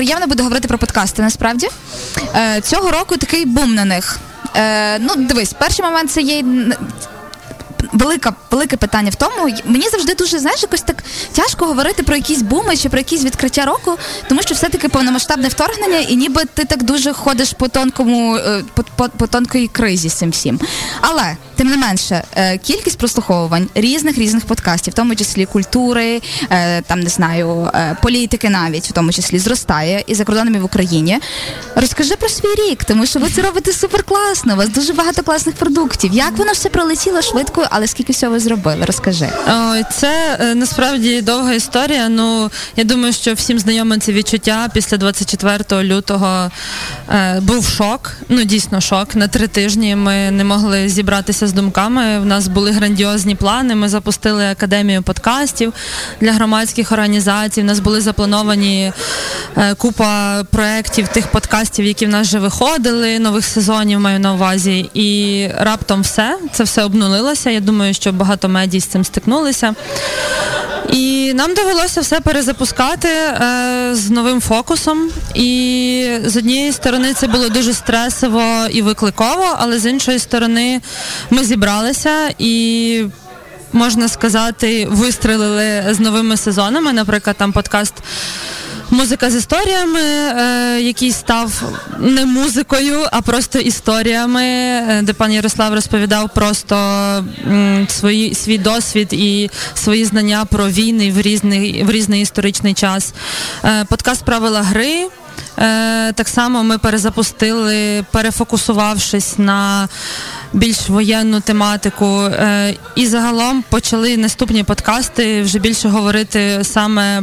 приємно буде говорити про подкасти. Насправді е, цього року такий бум на них. Е, Ну, дивись, перший момент це є велика, велике питання в тому, мені завжди дуже знаєш, якось так тяжко говорити про якісь буми чи про якісь відкриття року, тому що все-таки повномасштабне вторгнення, і ніби ти так дуже ходиш по тонкому, е, по, по, по тонкої кризі з цим всім. Але тим не менше, е, кількість прослуховувань різних різних подкастів, в тому числі культури, е, там не знаю, політики, навіть в тому числі зростає і за кордонами в Україні. Розкажи про свій рік, тому що ви це робите супер класно. У вас дуже багато класних продуктів. Як воно все пролетіло швидко? але скільки всього ви зробили? Розкажи. Ой, це е, насправді довга історія. Ну я думаю, що всім знайоме це відчуття після 24 лютого е, був шок. Ну дійсно шок. На три тижні ми не могли зібратися з думками. У нас були грандіозні плани. Ми запустили академію подкастів для громадських організацій. У нас були заплановані е, купа проєктів тих подкастів, які в нас вже виходили, нових сезонів маю на увазі. І раптом все це все обнулилося. Я думаю, що багато медій з цим стикнулися. І нам довелося все перезапускати е, з новим фокусом. І з однієї сторони це було дуже стресово і викликово, але з іншої сторони ми зібралися і. Можна сказати, вистрелили з новими сезонами. Наприклад, там подкаст Музика з історіями, е, який став не музикою, а просто історіями, е, де пан Ярослав розповідав просто свої, свій досвід і свої знання про війни в різний в різний історичний час. Е, подкаст Правила гри. Е, так само ми перезапустили, перефокусувавшись на більш воєнну тематику. Е, і загалом почали наступні подкасти вже більше говорити саме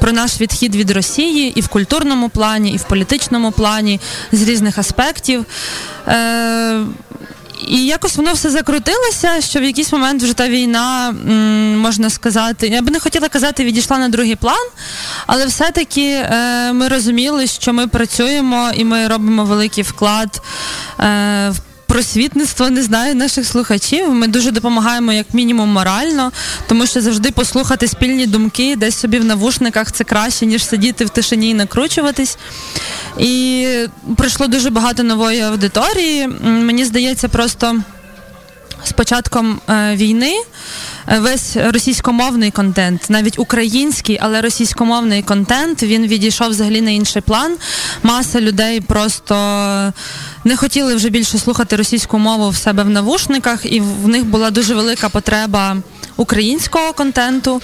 про наш відхід від Росії і в культурному плані, і в політичному плані з різних аспектів. І якось воно все закрутилося, що в якийсь момент вже та війна, можна сказати, я би не хотіла казати, відійшла на другий план, але все-таки е, ми розуміли, що ми працюємо і ми робимо великий вклад е, в просвітництво не знаю наших слухачів. Ми дуже допомагаємо, як мінімум, морально, тому що завжди послухати спільні думки десь собі в навушниках це краще, ніж сидіти в тишині і накручуватись. І прийшло дуже багато нової аудиторії. Мені здається, просто з початком е, війни е, весь російськомовний контент, навіть український, але російськомовний контент, він відійшов взагалі на інший план. Маса людей просто не хотіли вже більше слухати російську мову в себе в навушниках, і в них була дуже велика потреба українського контенту.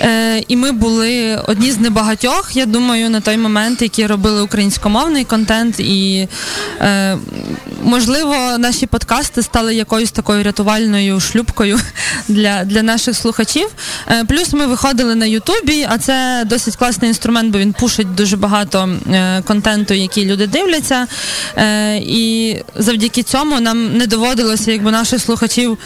Е, І ми були одні з небагатьох, я думаю, на той момент, які робили українськомовний контент. І е, можливо, наші подкасти стали якоюсь такою рятувальною шлюбкою для для наших слухачів. Е, Плюс ми виходили на Ютубі, а це досить класний інструмент, бо він пушить дуже багато контенту, який люди дивляться. І завдяки цьому нам не доводилося, якби наших слухачів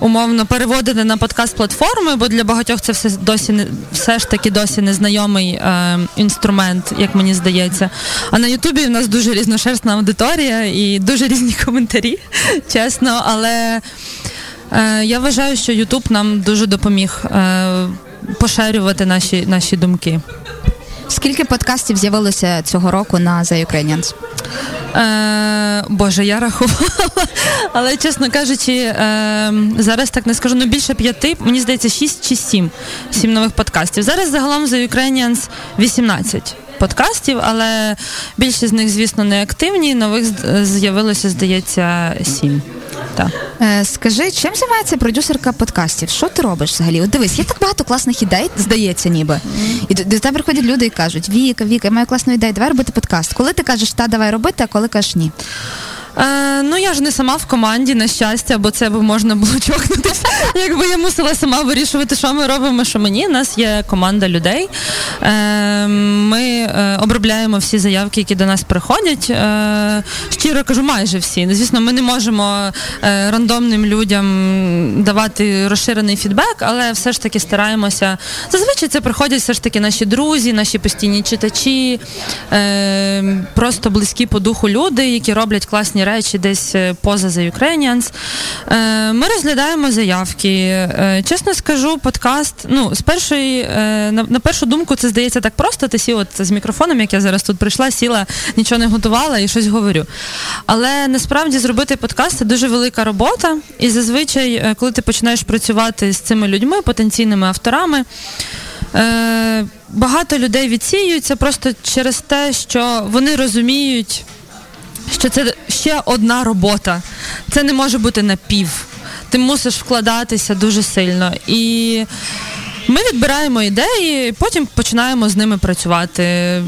умовно переводити на подкаст-платформи, бо для багатьох це все досі не все ж таки досі незнайомий е, інструмент, як мені здається. А на Ютубі в нас дуже різношерстна аудиторія і дуже різні коментарі, чесно. Але е, я вважаю, що Ютуб нам дуже допоміг е, поширювати наші, наші думки. Скільки подкастів з'явилося цього року на The Ukrainians? Е, Боже, я рахувала, але чесно кажучи, е, зараз так не скажу, ну більше п'яти, мені здається, шість чи сім сім нових подкастів. Зараз загалом за Ukrainians 18 подкастів, але більшість з них, звісно, не активні. Нових з'явилося, здається, сім. Так. Е, Скажи, чим займається продюсерка подкастів? Що ти робиш взагалі? От дивись, є так багато класних ідей, здається, ніби. І до, до тебе приходять люди і кажуть: Віка, Віка, я маю класну ідею, давай робити подкаст. Коли ти кажеш, та давай робити, а коли кажеш ні? Е, Ну я ж не сама в команді, на щастя, бо це б можна було чокнутися. Якби я мусила сама вирішувати, що ми робимо, що мені. У нас є команда людей. Е, Ми е, обробляємо всі заявки, які до нас приходять. Е, Щиро кажу, майже всі. Звісно, ми не можемо е, рандомним людям давати розширений фідбек, але все ж таки стараємося. Зазвичай це приходять все ж таки наші друзі, наші постійні читачі, е, просто близькі по духу люди, які роблять класні речі десь е, поза The Ukrainians. Е, Ми розглядаємо заявки. Е, Чесно скажу, подкаст. Ну, з першої на, першу думку, це здається так просто. Ти сів от з мікрофоном, як я зараз тут прийшла, сіла, нічого не готувала і щось говорю. Але насправді зробити подкаст це дуже велика робота, і зазвичай, коли ти починаєш працювати з цими людьми, потенційними авторами. Багато людей відсіюються просто через те, що вони розуміють, що це ще одна робота. Це не може бути напів. Ти мусиш вкладатися дуже сильно. І ми відбираємо ідеї, потім починаємо з ними працювати.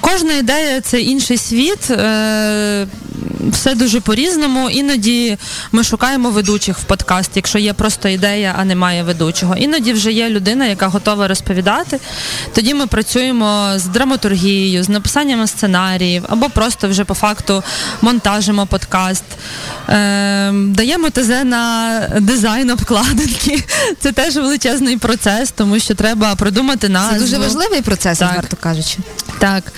Кожна ідея це інший світ. Все дуже по-різному. Іноді ми шукаємо ведучих в подкаст, якщо є просто ідея, а немає ведучого. Іноді вже є людина, яка готова розповідати. Тоді ми працюємо з драматургією, з написанням сценаріїв, або просто вже по факту монтажимо подкаст. Е, даємо ТЗ на дизайн обкладинки. Це теж величезний процес, тому що треба продумати назву. Це дуже важливий процес, варто кажучи. Так.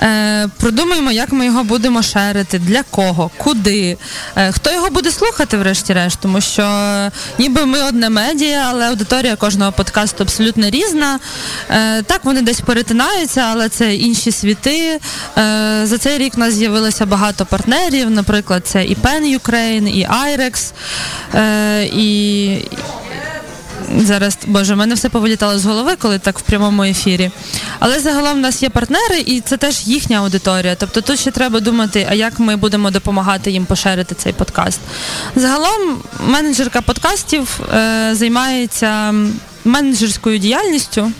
Е, Продумаємо, як ми його будемо шерити, для кого, куди, е, хто його буде слухати, врешті-решт, тому що е, ніби ми одне медіа, але аудиторія кожного подкасту абсолютно різна. Е, Так, вони десь перетинаються, але це інші світи. За цей рік у нас з'явилося багато партнерів, наприклад, це і Pen Ukraine, і е, і. Зараз, боже, в мене все повилітало з голови, коли так в прямому ефірі. Але загалом в нас є партнери, і це теж їхня аудиторія. Тобто тут ще треба думати, а як ми будемо допомагати їм поширити цей подкаст. Загалом менеджерка подкастів е, займається менеджерською діяльністю,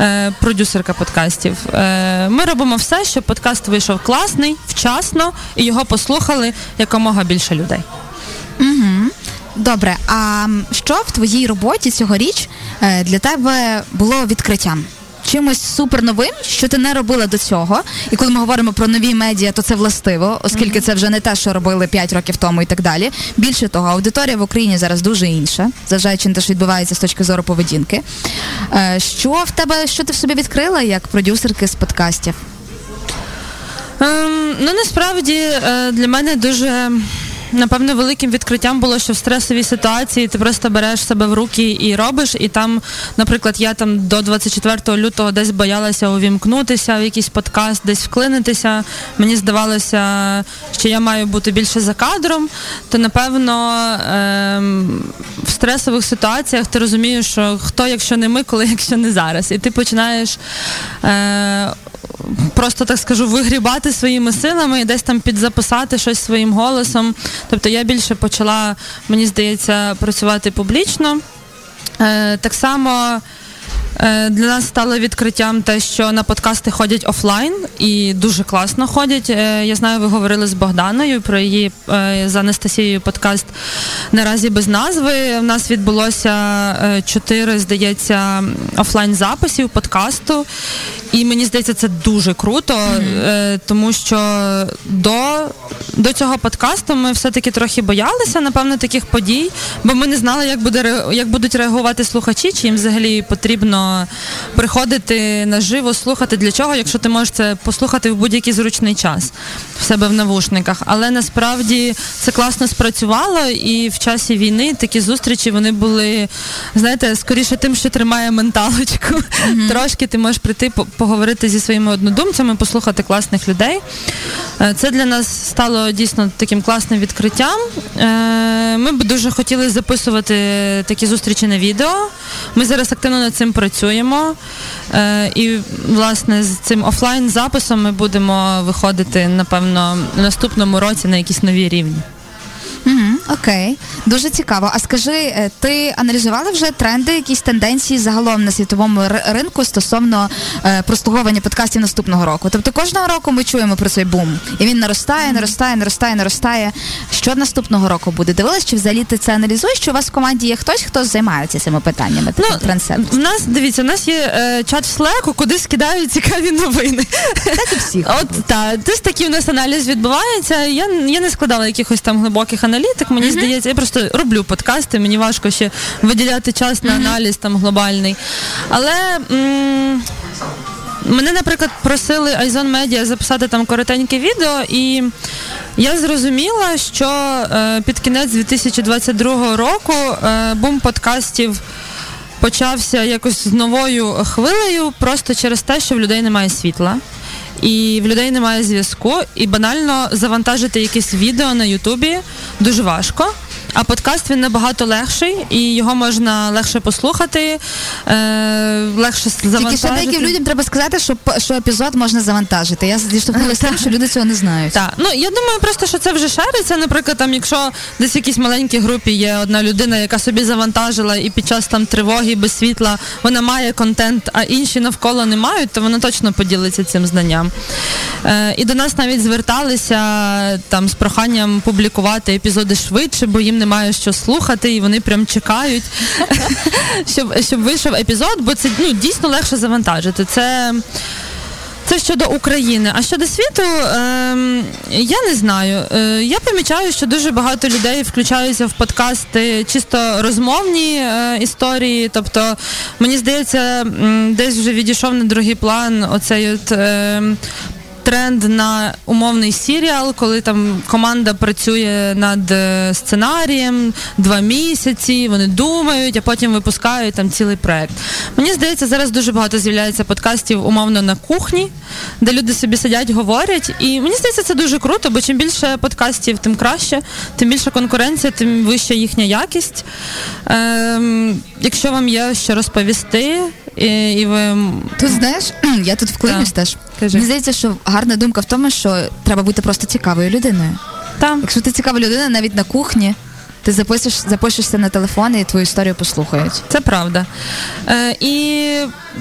е, продюсерка подкастів. Е, ми робимо все, щоб подкаст вийшов класний, вчасно і його послухали якомога більше людей. Угу. Добре, а що в твоїй роботі цьогоріч е, для тебе було відкриттям? Чимось супер новим, що ти не робила до цього. І коли ми говоримо про нові медіа, то це властиво, оскільки це вже не те, що робили 5 років тому і так далі. Більше того, аудиторія в Україні зараз дуже інша, зважаючи на те, що відбувається з точки зору поведінки. Е, що в тебе, що ти в собі відкрила як продюсерки з подкастів? Ем, ну насправді е, для мене дуже напевно, великим відкриттям було, що в стресовій ситуації ти просто береш себе в руки і робиш. І там, наприклад, я там до 24 лютого десь боялася увімкнутися в якийсь подкаст, десь вклинитися. Мені здавалося, що я маю бути більше за кадром, то напевно ем, в стресових ситуаціях ти розумієш, що хто, якщо не ми, коли якщо не зараз. І ти починаєш. Е, Просто так скажу, вигрібати своїми силами і десь там підзаписати щось своїм голосом. Тобто я більше почала, мені здається, працювати публічно. Е, Так само. Е, для нас стало відкриттям те, що на подкасти ходять офлайн і дуже класно ходять. Е, я знаю, ви говорили з Богданою про її е, з Анастасією подкаст наразі без назви. У нас відбулося чотири, здається, офлайн записів подкасту. І мені здається, це дуже круто, mm-hmm. тому що до до цього подкасту ми все-таки трохи боялися, напевно, таких подій, бо ми не знали, як буде як будуть реагувати слухачі, чи їм взагалі потрібно приходити наживо, слухати для чого, якщо ти можеш це послухати в будь-який зручний час в себе в навушниках. Але насправді це класно спрацювало, і в часі війни такі зустрічі вони були, знаєте, скоріше тим, що тримає менталочку. Mm-hmm. Трошки ти можеш прийти поговорити зі своїми однодумцями, послухати класних людей. Е, це для нас стало дійсно таким класним відкриттям. Е, ми б дуже хотіли записувати такі зустрічі на відео. Ми зараз активно над цим працюємо. Е, і, власне, з цим офлайн-записом ми будемо виходити, напевно, в наступному році на якісь нові рівні. Угу, Окей, дуже цікаво. А скажи, е, ти аналізувала вже тренди, якісь тенденції загалом на світовому ринку стосовно е, прослуговування подкастів наступного року? Тобто кожного року ми чуємо про цей бум, і він наростає, наростає, наростає, наростає. Що наступного року буде? Дивилась, чи взагалі ти це аналізуєш? Чи у вас в команді є хтось, хто займається цими питаннями? Ну, У нас дивіться, у нас є е, чат в Slack, куди скидають цікаві новини. Так і всіх. От так, десь такий у нас аналіз відбувається. Я я не складала якихось там глибоких аналізів аналітик, мені здається, я просто роблю подкасти, мені важко ще виділяти час на аналіз там глобальний. Але м- Мене, наприклад, просили Айзон Медіа записати там коротеньке відео, і я зрозуміла, що е, під кінець 2022 року е, бум подкастів почався якось з новою хвилею, просто через те, що в людей немає світла. І в людей немає зв'язку, і банально завантажити якесь відео на Ютубі дуже важко. А подкаст він набагато легший, і його можна легше послухати, е, легше завантажити. Тільки ще деяким людям треба сказати, що що епізод можна завантажити. Я зіштовхнулася тим, що люди цього не знають. Так, ну я думаю, просто що це вже шариться. Наприклад, там, якщо десь в якійсь маленькій групі є одна людина, яка собі завантажила, і під час там тривоги без світла вона має контент, а інші навколо не мають, то вона точно поділиться цим знанням. Е, І до нас навіть зверталися там з проханням публікувати епізоди швидше, бо їм немає що слухати, і вони прям чекають, щоб щоб вийшов епізод, бо це ну, дійсно легше завантажити. Це це щодо України. А щодо світу, е, я не знаю. Е, я помічаю, що дуже багато людей включаються в подкасти чисто розмовні е, історії. Тобто, мені здається, десь вже відійшов на другий план оцей от. Тренд на умовний серіал, коли там команда працює над е, сценарієм два місяці, вони думають, а потім випускають там цілий проект. Мені здається, зараз дуже багато з'являється подкастів умовно на кухні, де люди собі сидять, говорять. І мені здається, це дуже круто, бо чим більше подкастів, тим краще, тим більше конкуренція, тим вища їхня якість. Ем, Якщо вам є що розповісти, і, і ви... Тут знаєш, я тут вклинюсь теж. Кажи. Мені здається, що гарна думка в тому, що треба бути просто цікавою людиною. Так. Якщо ти цікава людина, навіть на кухні. Ти запишеш, запишешся на телефон і твою історію послухають. Це правда. Е, І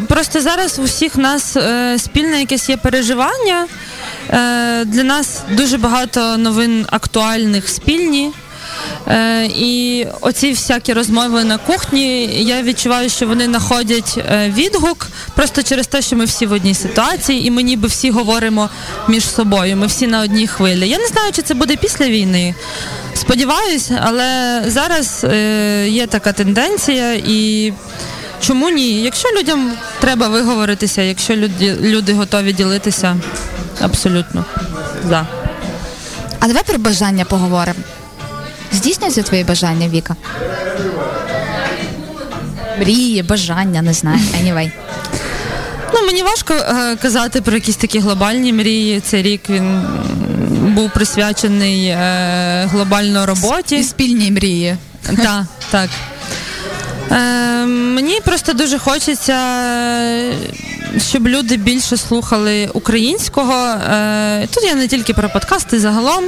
просто зараз у всіх нас е, спільне якесь є переживання. Е, Для нас дуже багато новин актуальних спільні. Е, І оці всякі розмови на кухні, я відчуваю, що вони знаходять е, відгук просто через те, що ми всі в одній ситуації, і ми ніби всі говоримо між собою. Ми всі на одній хвилі. Я не знаю, чи це буде після війни. Сподіваюсь, але зараз е, є така тенденція і. Чому ні? Якщо людям треба виговоритися, якщо люди люди готові ділитися, абсолютно. Да. А давай про бажання поговоримо. Здійснюється твої бажання, Віка? Мрії, бажання, не знаю. Anyway. Ну, мені важко е, казати про якісь такі глобальні мрії. Цей рік він був присвячений е, глобально роботі. І спільній мрії. Так, так. Е, Мені просто дуже хочеться, щоб люди більше слухали українського. Е, Тут я не тільки про подкасти загалом.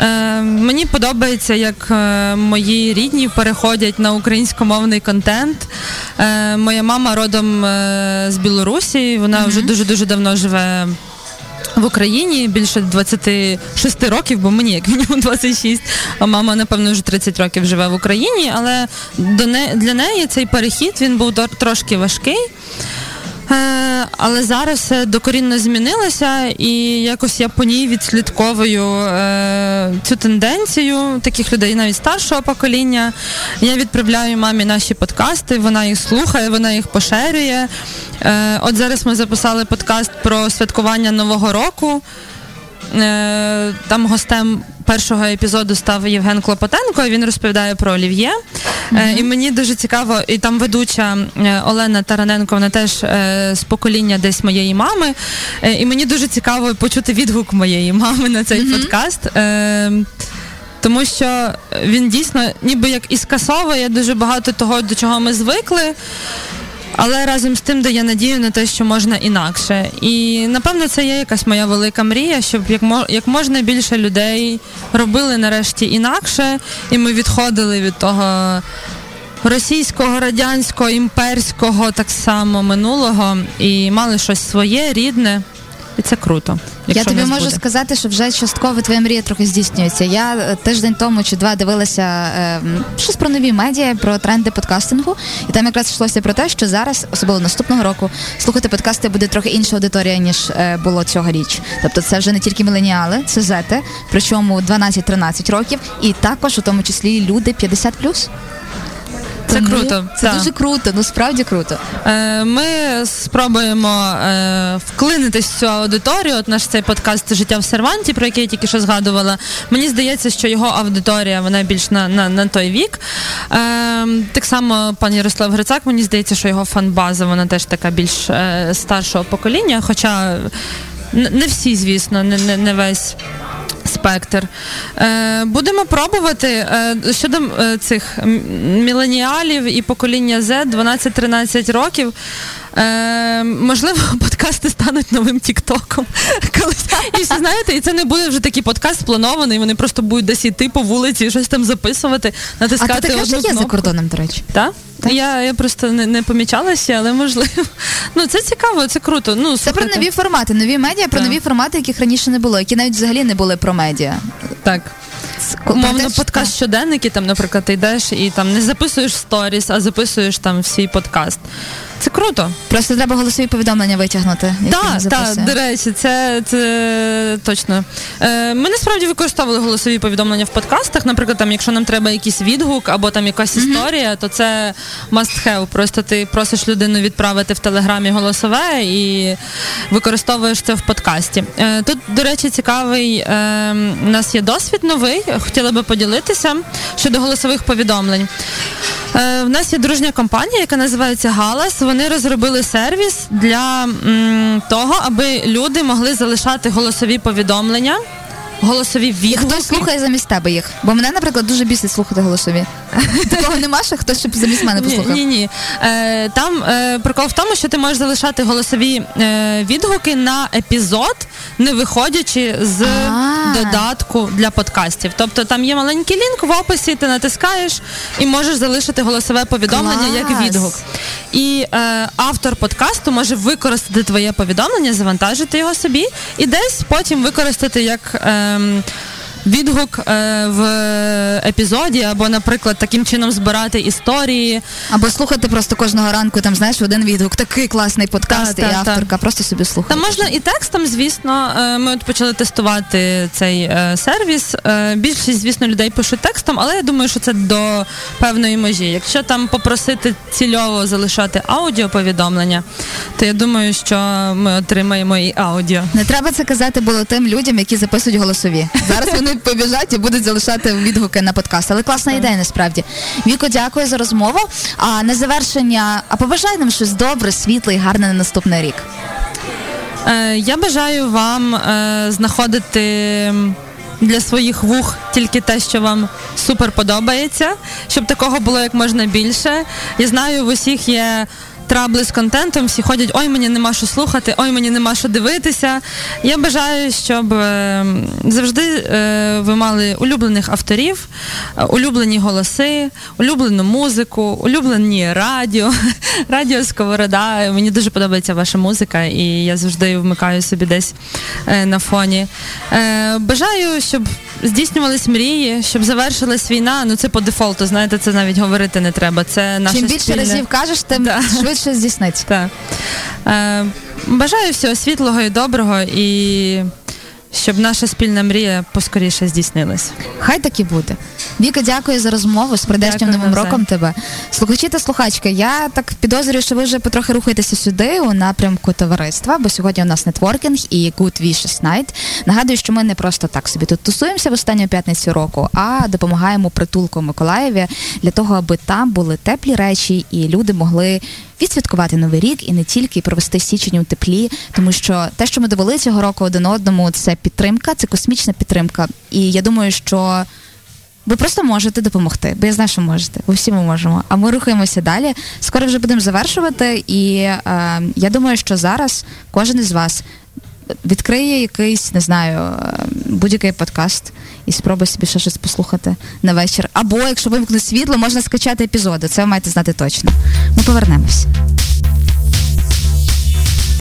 Е, Мені подобається, як е, мої рідні переходять на українськомовний контент. Е, Моя мама родом з Білорусі, вона вже дуже-дуже давно живе в Україні більше 26 років, бо мені як мінімум 26, а мама, напевно, вже 30 років живе в Україні, але для неї цей перехід він був трошки важкий. Е, але зараз все докорінно змінилося, і якось я по ній відслідковую е, цю тенденцію таких людей, навіть старшого покоління. Я відправляю мамі наші подкасти, вона їх слухає, вона їх поширює. Е, от зараз ми записали подкаст про святкування Нового року. Е, там гостем першого епізоду став Євген Клопотенко. Він розповідає про Олів'є. Mm-hmm. І мені дуже цікаво, і там ведуча е, Олена Тараненко, вона теж з покоління десь моєї мами. І мені дуже цікаво почути відгук моєї мами на цей mm-hmm. подкаст. Тому що він дійсно ніби як і скасовує дуже багато того, до чого ми звикли але разом з тим дає надію на те, що можна інакше. І напевно це є якась моя велика мрія, щоб як як можна більше людей робили нарешті інакше, і ми відходили від того. Російського, радянського, імперського так само минулого і мали щось своє, рідне, і це круто. Я тобі можу буде. сказати, що вже частково твоя мрія трохи здійснюється. Я е, тиждень тому чи два дивилася е, щось про нові медіа, про тренди подкастингу, і там якраз йшлося про те, що зараз, особливо наступного року, слухати подкасти буде трохи інша аудиторія ніж е, було цьогоріч. Тобто, це вже не тільки міленіали, це зети, причому 12-13 років, і також у тому числі люди 50+. Це Тому круто. Це так. дуже круто, ну справді круто. Е, Ми спробуємо е, вклинитись в цю аудиторію. От наш цей подкаст Життя в серванті, про який я тільки що згадувала. Мені здається, що його аудиторія вона більш на, на, на той вік. Е, Так само пан Ярослав Грицак, мені здається, що його фан-база вона теж така більш е, старшого покоління. Хоча не всі, звісно, не, не, не весь. Спектр. Е, будемо пробувати е, щодо е, цих міленіалів і покоління Z 12-13 років. Е, можливо, подкасти стануть новим Тіктоком. І всі знаєте, і це не буде вже такий подкаст спланований. Вони просто будуть десь іти по вулиці, щось там записувати, А натискати таке вже є за кордоном, до речі. Так? Так. Я, я просто не, не помічала ще, але можливо. Ну це цікаво, це круто. Ну, Це про нові формати, нові медіа, про Так. нові формати, яких раніше не було, які навіть взагалі не були про медіа. Так. Умовно, подкаст щоденники, там, наприклад, ти йдеш і там не записуєш сторіс, а записуєш там свій подкаст. Це круто. Просто треба голосові повідомлення витягнути. Так, так, до речі, це, це точно. Е, ми насправді використовували голосові повідомлення в подкастах. Наприклад, там, якщо нам треба якийсь відгук або там якась історія, то це must have. Просто ти просиш людину відправити в телеграмі голосове і використовуєш це в подкасті. Е, тут, до речі, цікавий е, у нас є досвід новий. Хотіла би поділитися щодо голосових повідомлень. Е, В нас є дружня компанія, яка називається Галас. Вони розробили сервіс для того, аби люди могли залишати голосові повідомлення, голосові І відгуки. хтось слухає замість тебе їх. Бо мене, наприклад, дуже бісить слухати голосові. Такого нема, що хтось щоб замість мене послухав. Ні, ні, ні. Е, там е, прикол в тому, що ти можеш залишати голосові е, відгуки на епізод, не виходячи з А. додатку для подкастів. Тобто там є маленький лінк в описі, ти натискаєш і можеш залишити голосове повідомлення як відгук. І е, автор подкасту може використати твоє повідомлення, завантажити його собі і десь потім використати як. Ем, Відгук е, в епізоді, або, наприклад, таким чином збирати історії. Або слухати просто кожного ранку, там знаєш, один відгук. Такий класний подкаст, Так, і авторка, просто собі слухає. Та можна і текстом, звісно. Е, Ми от почали тестувати цей е, сервіс. Е, Більшість, звісно, людей пишуть текстом, але я думаю, що це до певної межі. Якщо там попросити цільово залишати аудіоповідомлення, то я думаю, що ми отримаємо і аудіо. Не треба це казати було тим людям, які записують голосові. Зараз вони побіжать і будуть залишати відгуки на подкаст. Але класна ідея насправді. Віко, дякую за розмову. А на завершення, а побажай нам щось добре, світле і гарне на наступний рік. Е, Я бажаю вам е, знаходити для своїх вух тільки те, що вам супер подобається, щоб такого було як можна більше. Я знаю, в усіх є. Трабли з контентом, всі ходять, ой, мені нема що слухати, ой, мені нема що дивитися. Я бажаю, щоб е, завжди е, ви мали улюблених авторів, е, улюблені голоси, улюблену музику, улюблені радіо, радіо Сковорода. Мені дуже подобається ваша музика, і я завжди вмикаю собі десь на фоні. Бажаю, щоб здійснювались мрії, щоб завершилась війна. Ну це по дефолту, знаєте, це навіть говорити не треба. Це наше Чим більше спільне... разів кажеш, тим Да. швидше здійсниться. Так. Е, бажаю всього світлого і доброго, і щоб наша спільна мрія поскоріше здійснилась. Хай так і буде. Віка, дякую за розмову з прийдешнім новим роком тебе. Слухачі та слухачки, я так підозрюю, що ви вже потрохи рухаєтеся сюди у напрямку товариства, бо сьогодні у нас нетворкінг і Good Vicious Night. Нагадую, що ми не просто так собі тут тусуємося в останню п'ятницю року, а допомагаємо притулку Миколаєві для того, аби там були теплі речі і люди могли відсвяткувати новий рік і не тільки провести січень у теплі, тому що те, що ми довели цього року один одному, це підтримка, це космічна підтримка. І я думаю, що ви просто можете допомогти, бо я знаю, що можете. Ви всі ми можемо. А ми рухаємося далі. Скоро вже будемо завершувати. І е, я думаю, що зараз кожен із вас відкриє якийсь, не знаю, е, будь-який подкаст і спробуй собі ще щось послухати на вечір. Або якщо вимкнуть світло, можна скачати епізоди. Це ви маєте знати точно. Ми повернемось.